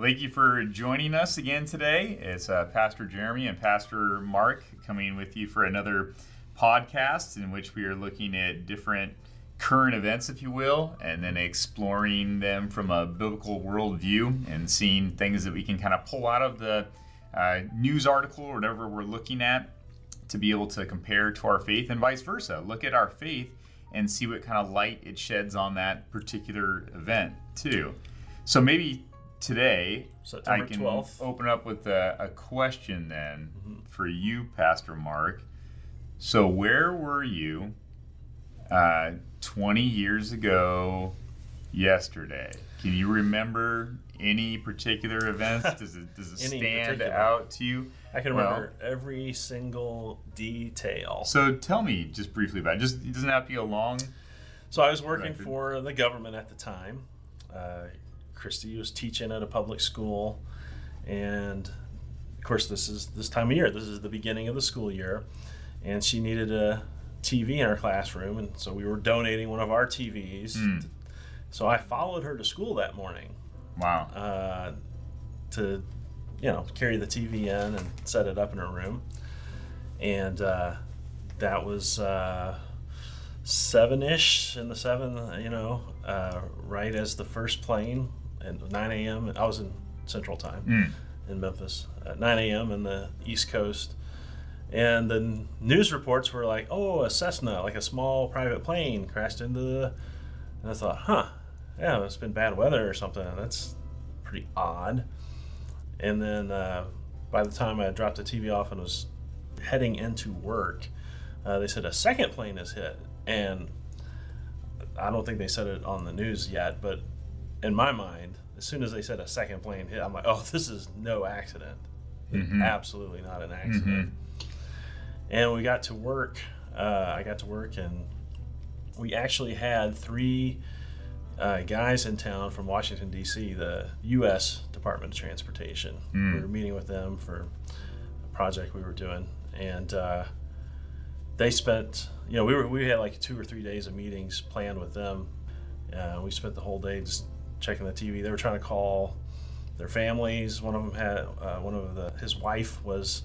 Thank you for joining us again today. It's uh, Pastor Jeremy and Pastor Mark coming with you for another podcast in which we are looking at different current events, if you will, and then exploring them from a biblical worldview and seeing things that we can kind of pull out of the uh, news article or whatever we're looking at to be able to compare to our faith and vice versa. Look at our faith and see what kind of light it sheds on that particular event, too. So maybe today September I can 12th. open up with a, a question then for you, Pastor Mark. So, where were you uh, 20 years ago yesterday? Can you remember any particular events? Does it, does it stand particular. out to you? I can Well- remember every single detail. So, tell me just briefly about it. Just, it doesn't have to be a long. So I was working Record. for the government at the time. Uh, Christy was teaching at a public school, and of course, this is this time of year. This is the beginning of the school year, and she needed a TV in her classroom, and so we were donating one of our TVs. Mm. So I followed her to school that morning Wow. uh, to, you know, carry the TV in and set it up in her room. And uh, that was uh, seven ish in the seven, you know, uh, right as the first plane at 9 a.m. I was in Central Time Mm. in Memphis at 9 a.m. in the East Coast. And the news reports were like, oh, a Cessna, like a small private plane, crashed into the. And I thought, huh, yeah, it's been bad weather or something. That's pretty odd. And then uh, by the time I dropped the TV off and was heading into work, uh, they said a second plane is hit. And I don't think they said it on the news yet, but in my mind, as soon as they said a second plane hit, I'm like, oh, this is no accident. Mhm. Absolutely not an accident. And we got to work. Uh, I got to work, and we actually had three uh, guys in town from Washington, D.C., the U.S. Department of Transportation. Mm. We were meeting with them for a project we were doing, and uh, they spent, you know, we were we had like two or three days of meetings planned with them. Uh, we spent the whole day just checking the TV. They were trying to call their families. One of them had uh, one of the his wife was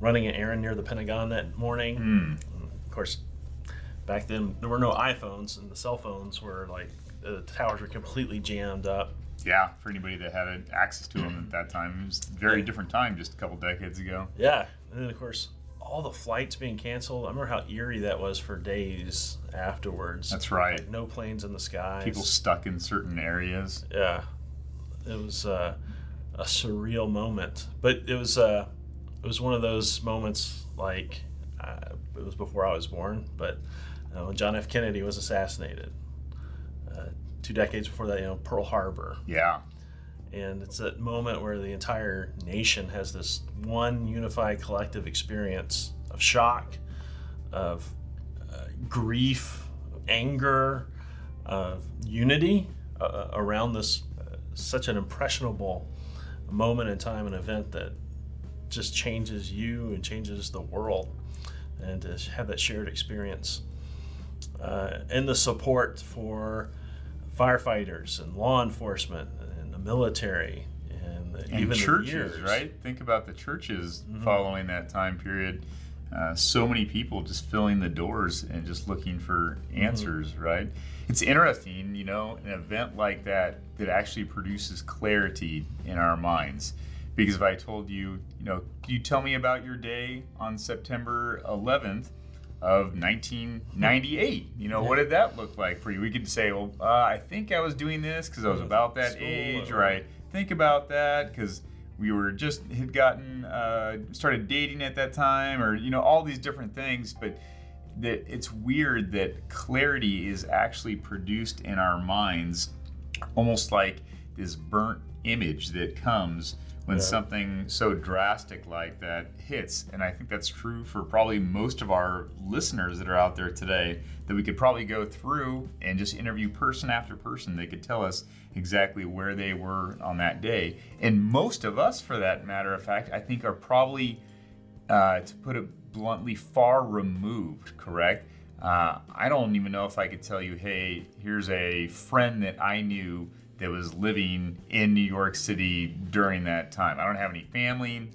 running an errand near the Pentagon that morning. Mm. Of course, back then there were no iPhones, and the cell phones were like the towers were completely jammed up. Yeah, for anybody that had access to them at that time, it was a very different time just a couple decades ago. Yeah, and then of course all the flights being canceled. I remember how eerie that was for days afterwards. That's right. Like no planes in the skies. People stuck in certain areas. yeah, it was uh, a surreal moment, but it was uh, it was one of those moments like uh, it was before I was born, but uh, when John F. Kennedy was assassinated. Uh, two decades before that, you know, Pearl Harbor. Yeah. And it's that moment where the entire nation has this one unified collective experience of shock, of uh, grief, anger, of unity uh, around this uh, such an impressionable moment in time and event that just changes you and changes the world. And to have that shared experience uh, and the support for firefighters and law enforcement military and, And even churches, right? Think about the churches Mhm. following that time period. Uh, so many people just filling the doors and just looking for Mm-hmm. answers, right? It's interesting, you know, an event like that that actually produces clarity in our minds. Because if I told you, you know, you tell me about your day on September 11th of 1998? You know, what did that look like for you? We could say, well, uh, I think I was doing this because I was about that School, age, or- right? Think about that because we were just had gotten uh, started dating at that time, or you know, all these different things. But that it's weird that clarity is actually produced in our minds, almost like this burnt image that comes when Yeah. something so drastic like that hits. And I think that's true for probably most of our listeners that are out there today. That we could probably go through and just interview person after person. They could tell us exactly where they were on that day. And most of us, for that matter of fact, I think are probably uh, to put it bluntly, far removed, correct? Uh, I don't even know if I could tell you, hey, here's a friend that I knew that was living in New York City during that time. I don't have any family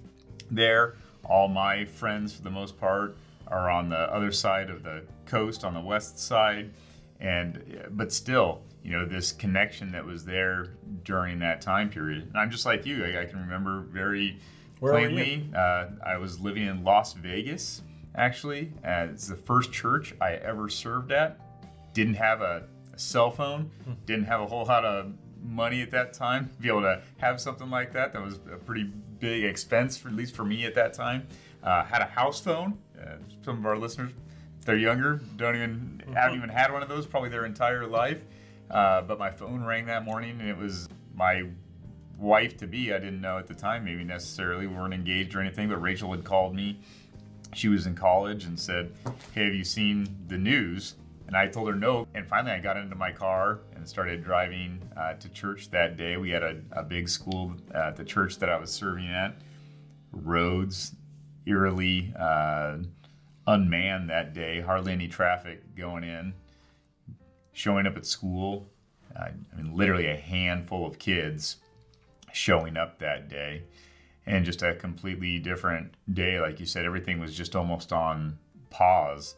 there. All my friends, for the most part, are on the other side of the coast, on the west side, and but still, you know, this connection that was there during that time period. And I'm just like you. I, I can remember very Where plainly. Uh, I was living in Las Vegas, actually. Uh, it's the first church I ever served at. Didn't have a, a cell phone. Didn't have a whole lot of money at that time to be able to have something like that. That was a pretty big expense, for, at least for me at that time. Uh, had a house phone. Uh, some of our listeners, if they're younger, don't even haven't even had one of those probably their entire life. Uh, but my phone rang that morning, and it was my wife to be. I didn't know at the time, maybe necessarily we weren't engaged or anything. But Rachel had called me. She was in college and said, "Hey, have you seen the news?" And I told her no. And finally, I got into my car and started driving uh, to church that day. We had a, a big school at the church that I was serving at. Roads eerily uh, unmanned that day, hardly any traffic going in. Showing up at school, uh, I mean, literally a handful of kids showing up that day. And just a completely different day. Like you said, everything was just almost on pause.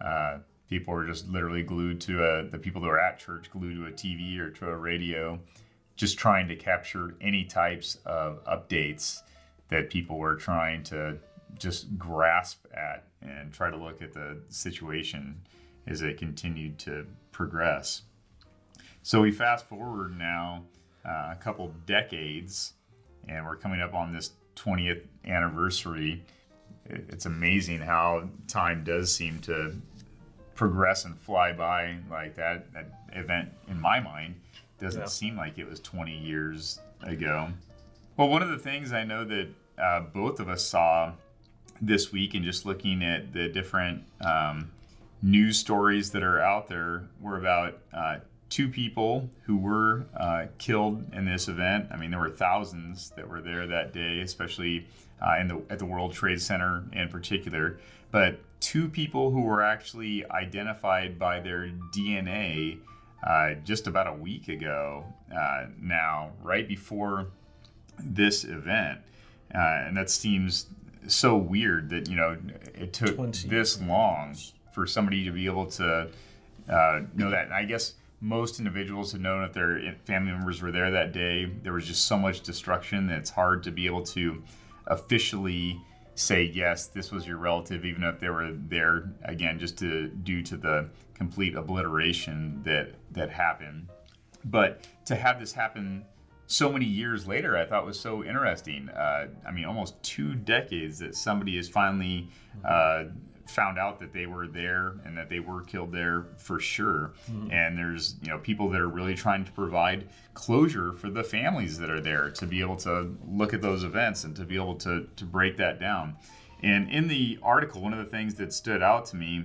Uh, people were just literally glued to a, the people that were at church, glued to a TV or to a radio, just trying to capture any types of updates that people were trying to just grasp at and try to look at the situation as it continued to progress. So we fast forward now uh, a couple decades, and we're coming up on this 20th anniversary. It's amazing how time does seem to progress and fly by like that. That event, in my mind, doesn't Yeah. seem like it was 20 years ago. Well, one of the things I know that uh, both of us saw this week, and just looking at the different um, news stories that are out there, were about uh, two people who were uh, killed in this event. I mean, there were thousands that were there that day, especially uh, in the at the World Trade Center in particular. But two people who were actually identified by their DNA uh, just about a week ago uh, now, right before this event. Uh, and that seems so weird that, you know, it took 20 this long for somebody to be able to uh, know that. And I guess most individuals have known if their family members were there that day. There was just so much destruction that it's hard to be able to officially say yes, this was your relative, even if they were there again, just to due to the complete obliteration that that happened. But to have this happen so many years later, I thought was so interesting. Uh, I mean, almost two decades that somebody is finally uh, found out that they were there and that they were killed there for sure. And there's you know people that are really trying to provide closure for the families that are there to be able to look at those events and to be able to to break that down. And in the article, one of the things that stood out to me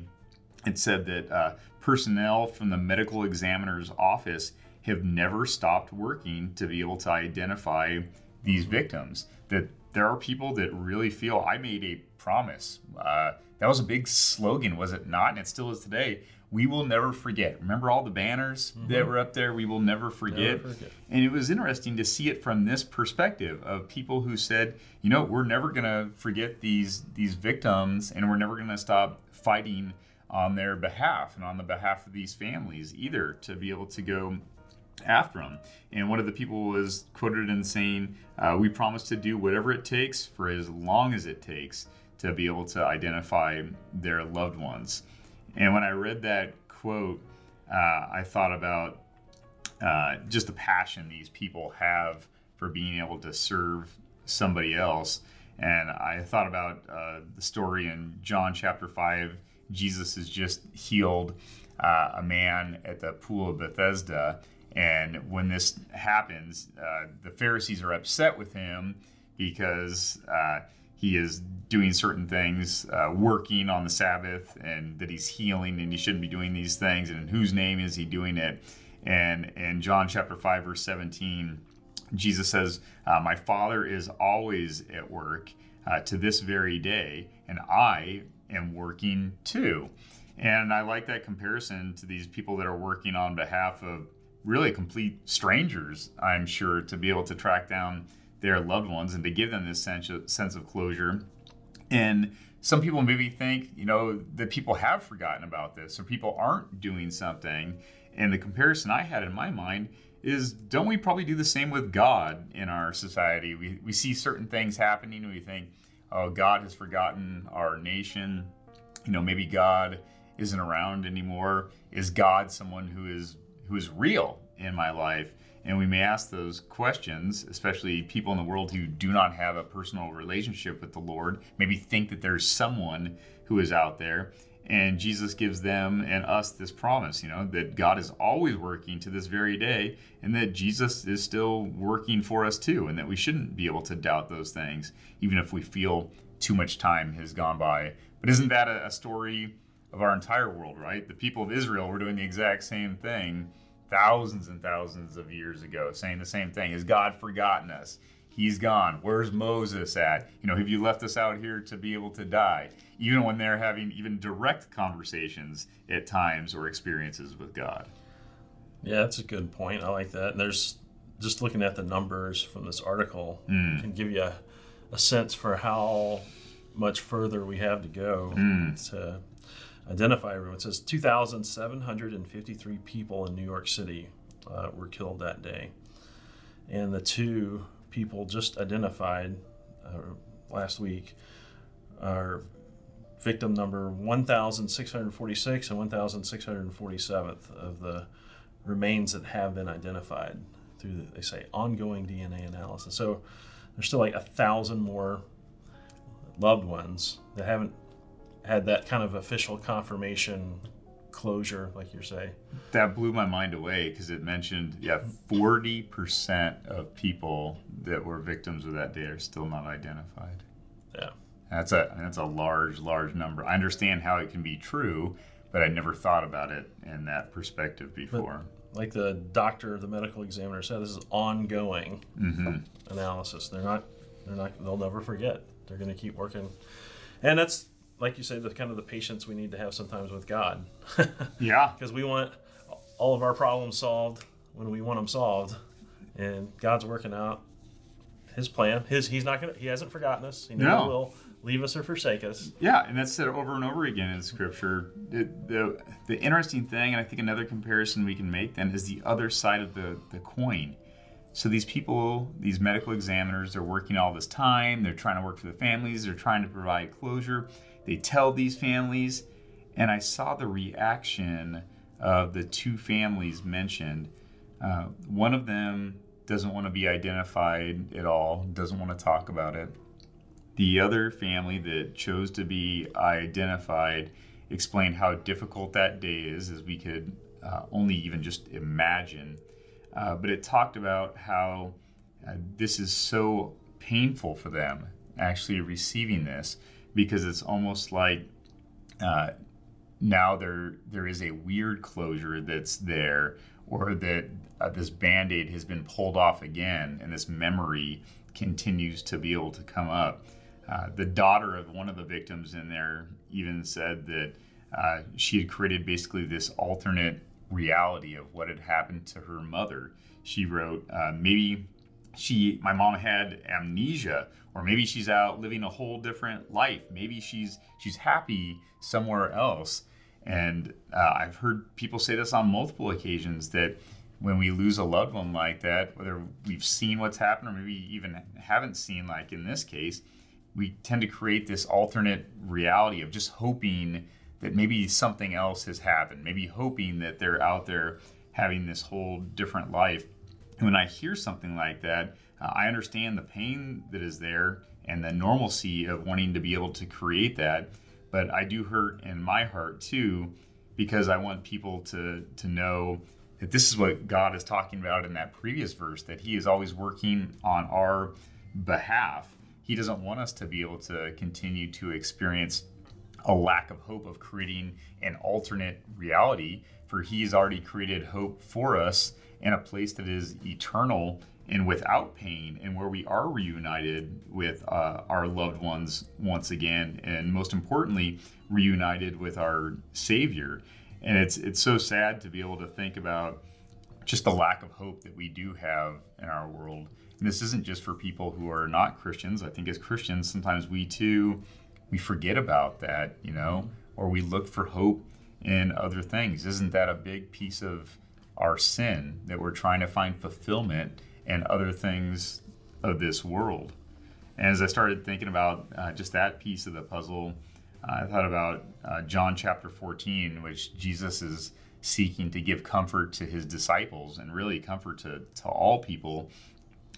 it said that uh, personnel from the medical examiner's office have never stopped working to be able to identify these victims. That there are people that really feel I made a promise. Uh, that was a big slogan, was it not? And it still is today. We will never forget. Remember all the banners that were up there? We will never forget. forget. And it was interesting to see it from this perspective of people who said, you know, we're never going to forget these these victims and we're never going to stop fighting on their behalf and on the behalf of these families either to be able to go after them. And one of the people was quoted in saying, uh, We promise to do whatever it takes for as long as it takes to be able to identify their loved ones. And when I read that quote, uh, I thought about uh, just the passion these people have for being able to serve somebody else. And I thought about uh, the story in John chapter 5. Jesus has just healed uh, a man at the pool of Bethesda. And when this happens, uh, the Pharisees are upset with him because uh, he is doing certain things, uh, working on the Sabbath, and that he's healing, and he shouldn't be doing these things. And in whose name is he doing it? And in John chapter 5, verse 17, Jesus says, uh, My Father is always at work uh, to this very day, and I am working too. And I like that comparison to these people that are working on behalf of really complete strangers, I'm sure, to be able to track down their loved ones and to give them this sense of, sense of closure. And some people maybe think, you know, that people have forgotten about this or people aren't doing something. And the comparison I had in my mind is don't we probably do the same with God in our society? We, we see certain things happening and we think, oh, God has forgotten our nation. You know, maybe God isn't around anymore. Is God someone who is who is real in my life? And we may ask those questions, especially people in the world who do not have a personal relationship with the Lord, maybe think that there's someone who is out there. And Jesus gives them and us this promise, you know, that God is always working to this very day, and that Jesus is still working for us too, and that we shouldn't be able to doubt those things, even if we feel too much time has gone by. But isn't that a, story of our entire world, right? The people of Israel were doing the exact same thing thousands and thousands of years ago, saying the same thing. Has God forgotten us? He's gone. Where's Moses at? You know, have you left us out here to be able to die? Even when they're having even direct conversations at times or experiences with God. Yeah, that's a good point. I like that. And there's just looking at the numbers from this article mm. can give you a, a sense for how much further we have to go mm. to identify everyone. It says 2,753 people in New York City uh, were killed that day. And the two people just identified uh, last week are victim number 1,646 and 1,647th of the remains that have been identified through, the, they say, ongoing DNA analysis. So there's still like a thousand more loved ones that haven't had that kind of official confirmation closure, like you're saying. That blew my mind away because it mentioned, yeah, 40% of people that were victims of that day are still not identified. Yeah. That's a that's a large, large number. I understand how it can be true, but I never thought about it in that perspective before. But like the doctor, the medical examiner said, this is ongoing mm-hmm. analysis. They're not, they're not, they'll never forget. They're going to keep working, and that's like you say, the kind of the patience we need to have sometimes with God. yeah. Because we want all of our problems solved when we want them solved, and God's working out His plan. His He's not gonna He hasn't forgotten us. He never no. will leave us or forsake us. Yeah, and that's said over and over again in Scripture. The, the, the interesting thing, and I think another comparison we can make then is the other side of the the coin. So these people, these medical examiners, they're working all this time. They're trying to work for the families. They're trying to provide closure they tell these families, and I saw the reaction of the two families mentioned. Uh, one of them doesn't want to be identified at all, doesn't want to talk about it. The other family that chose to be identified explained how difficult that day is, as we could uh, only even just imagine. Uh, but it talked about how uh, this is so painful for them actually receiving this because it's almost like uh, now there there is a weird closure that's there, or that uh, this band aid has been pulled off again, and this memory continues to be able to come up. Uh, the daughter of one of the victims in there even said that uh, she had created basically this alternate reality of what had happened to her mother. She wrote, uh, maybe she, my mom had amnesia or maybe she's out living a whole different life. Maybe she's she's happy somewhere else. And uh, i've heard people say this on multiple occasions that when we lose a loved one like that whether we've seen what's happened or maybe even haven't seen like in this case we tend to create this alternate reality of just hoping that maybe something else has happened. Maybe hoping that they're out there having this whole different life and when i hear something like that uh, I understand the pain that is there and the normalcy of wanting to be able to create that, but I do hurt in my heart too because I want people to to know that this is what God is talking about in that previous verse that he is always working on our behalf. He doesn't want us to be able to continue to experience a lack of hope of creating an alternate reality for he's already created hope for us in a place that is eternal and without pain and where we are reunited with uh, our loved ones once again and most importantly reunited with our savior and it's it's so sad to be able to think about just the lack of hope that we do have in our world. And this isn't just for people who are not Christians. I think as Christians, sometimes we too we forget about that, you know, or we look for hope in other things. Isn't that a big piece of our sin that we're trying to find fulfillment in other things of this world? And as I started thinking about uh, just that piece of the puzzle, I thought about uh, John chapter 14, which Jesus is seeking to give comfort to his disciples and really comfort to, to all people.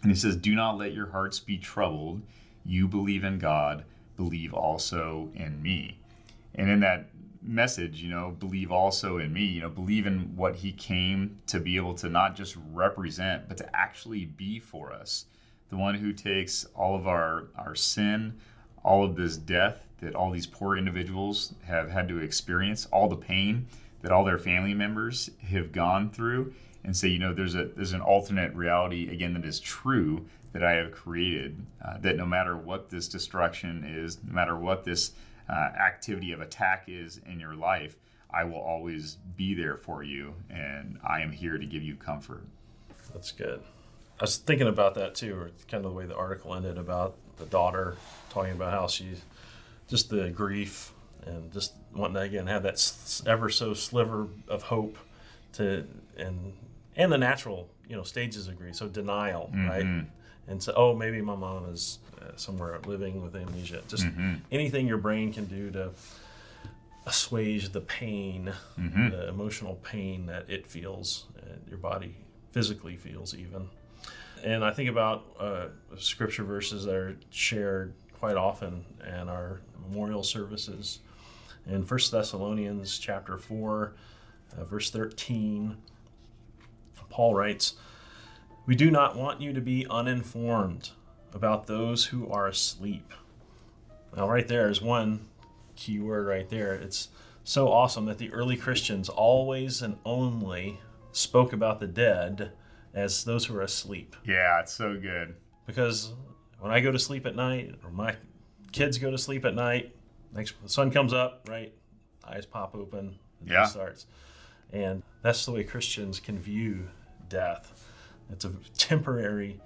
And he says, Do not let your hearts be troubled. You believe in God, believe also in me. And in that message, you know, believe also in me, you know, believe in what he came to be able to not just represent, but to actually be for us. The one who takes all of our, our sin, all of this death that all these poor individuals have had to experience, all the pain that all their family members have gone through, and say, you know, there's a there's an alternate reality again that is true that I have created. Uh, that no matter what this destruction is, no matter what this uh, activity of attack is in your life, I will always be there for you, and I am here to give you comfort. That's good. I was thinking about that too, or kind of the way the article ended about the daughter talking about how she, just the grief and just wanting to again have that ever so sliver of hope to and and the natural you know stages of grief. So denial, mm-hmm. right? And so, oh, maybe my mom is somewhere living with amnesia. Just mm-hmm. anything your brain can do to assuage the pain, mm-hmm. the emotional pain that it feels, and your body physically feels even. And I think about uh, scripture verses that are shared quite often in our memorial services. In 1 Thessalonians chapter 4, uh, verse 13, Paul writes, We do not want you to be uninformed about those who are asleep. Now, right there is one key word right there. It's so awesome that the early Christians always and only spoke about the dead as those who are asleep. Yeah, it's so good. Because when I go to sleep at night, or my kids go to sleep at night, next the sun comes up, right? Eyes pop open, yeah. starts. And that's the way Christians can view death. It's a temporary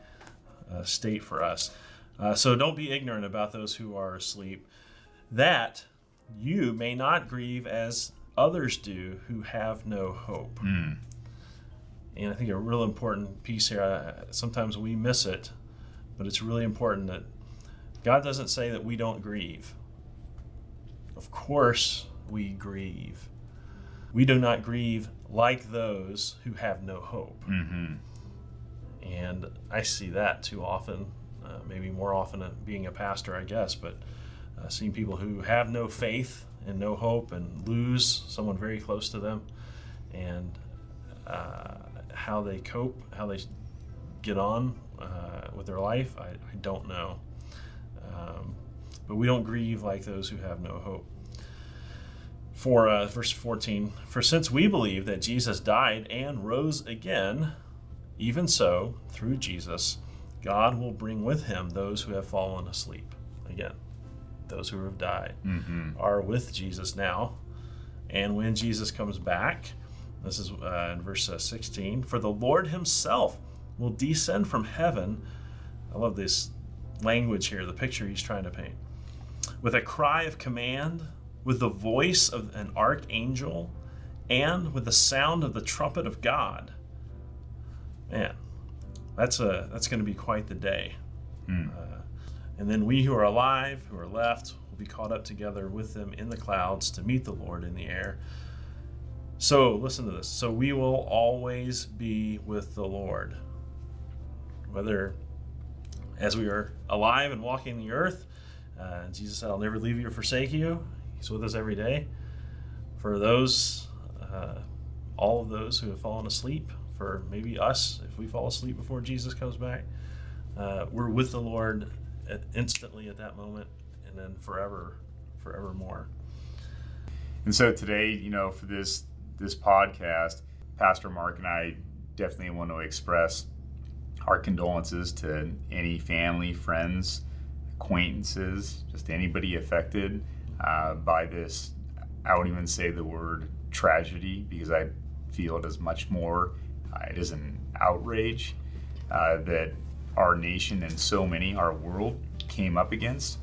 state for us. Uh, so don't be ignorant about those who are asleep, that you may not grieve as others do who have no hope. Mm. And I think a real important piece here, uh, sometimes we miss it, but it's really important that God doesn't say that we don't grieve. Of course, we grieve. We do not grieve like those who have no hope. Mm-hmm. And I see that too often, uh, maybe more often being a pastor, I guess, but uh, seeing people who have no faith and no hope and lose someone very close to them and uh, how they cope, how they get on uh, with their life, I, I don't know. Um, but we don't grieve like those who have no hope for uh, verse 14 for since we believe that jesus died and rose again even so, through Jesus, God will bring with him those who have fallen asleep. Again, those who have died mm-hmm. are with Jesus now. And when Jesus comes back, this is uh, in verse uh, 16 for the Lord himself will descend from heaven. I love this language here, the picture he's trying to paint. With a cry of command, with the voice of an archangel, and with the sound of the trumpet of God man, that's a that's going to be quite the day. Mm. Uh, and then we who are alive, who are left, will be caught up together with them in the clouds to meet the Lord in the air. So listen to this. So we will always be with the Lord, whether as we are alive and walking the earth. Uh, Jesus said, "I'll never leave you or forsake you." He's with us every day. For those, uh, all of those who have fallen asleep, for maybe us if we fall asleep before Jesus comes back. Uh, we're with the Lord at, instantly at that moment, and then forever, forevermore. And so today, you know, for this this podcast, Pastor Mark and I definitely want to express our condolences to any family, friends, acquaintances, just anybody affected uh, by this. I won't even say the word tragedy because I feel it is much more it is an outrage uh, that our nation and so many, our world, came up against.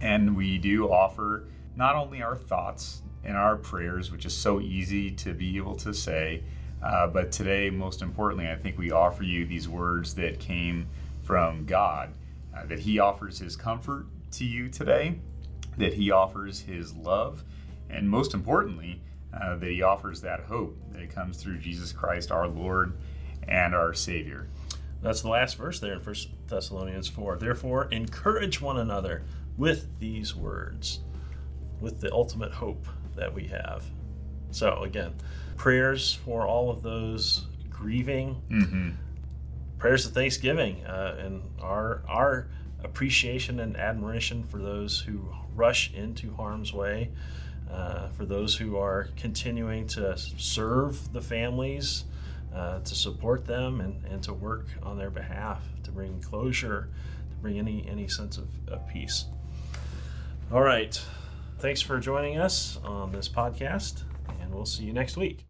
And we do offer not only our thoughts and our prayers, which is so easy to be able to say, uh, but today, most importantly, I think we offer you these words that came from God, uh, that He offers His comfort to you today, that He offers His love, and most importantly, uh, that He offers that hope that it comes through Jesus Christ, our Lord and our Savior. That's the last verse there in 1 Thessalonians 4. Therefore, encourage one another with these words, with the ultimate hope that we have. So, again, prayers for all of those grieving, mm-hmm. prayers of thanksgiving, uh, and our, our appreciation and admiration for those who rush into harm's way, uh, for those who are continuing to serve the families uh, to support them and, and to work on their behalf to bring closure, to bring any, any sense of, of peace. All right. Thanks for joining us on this podcast, and we'll see you next week.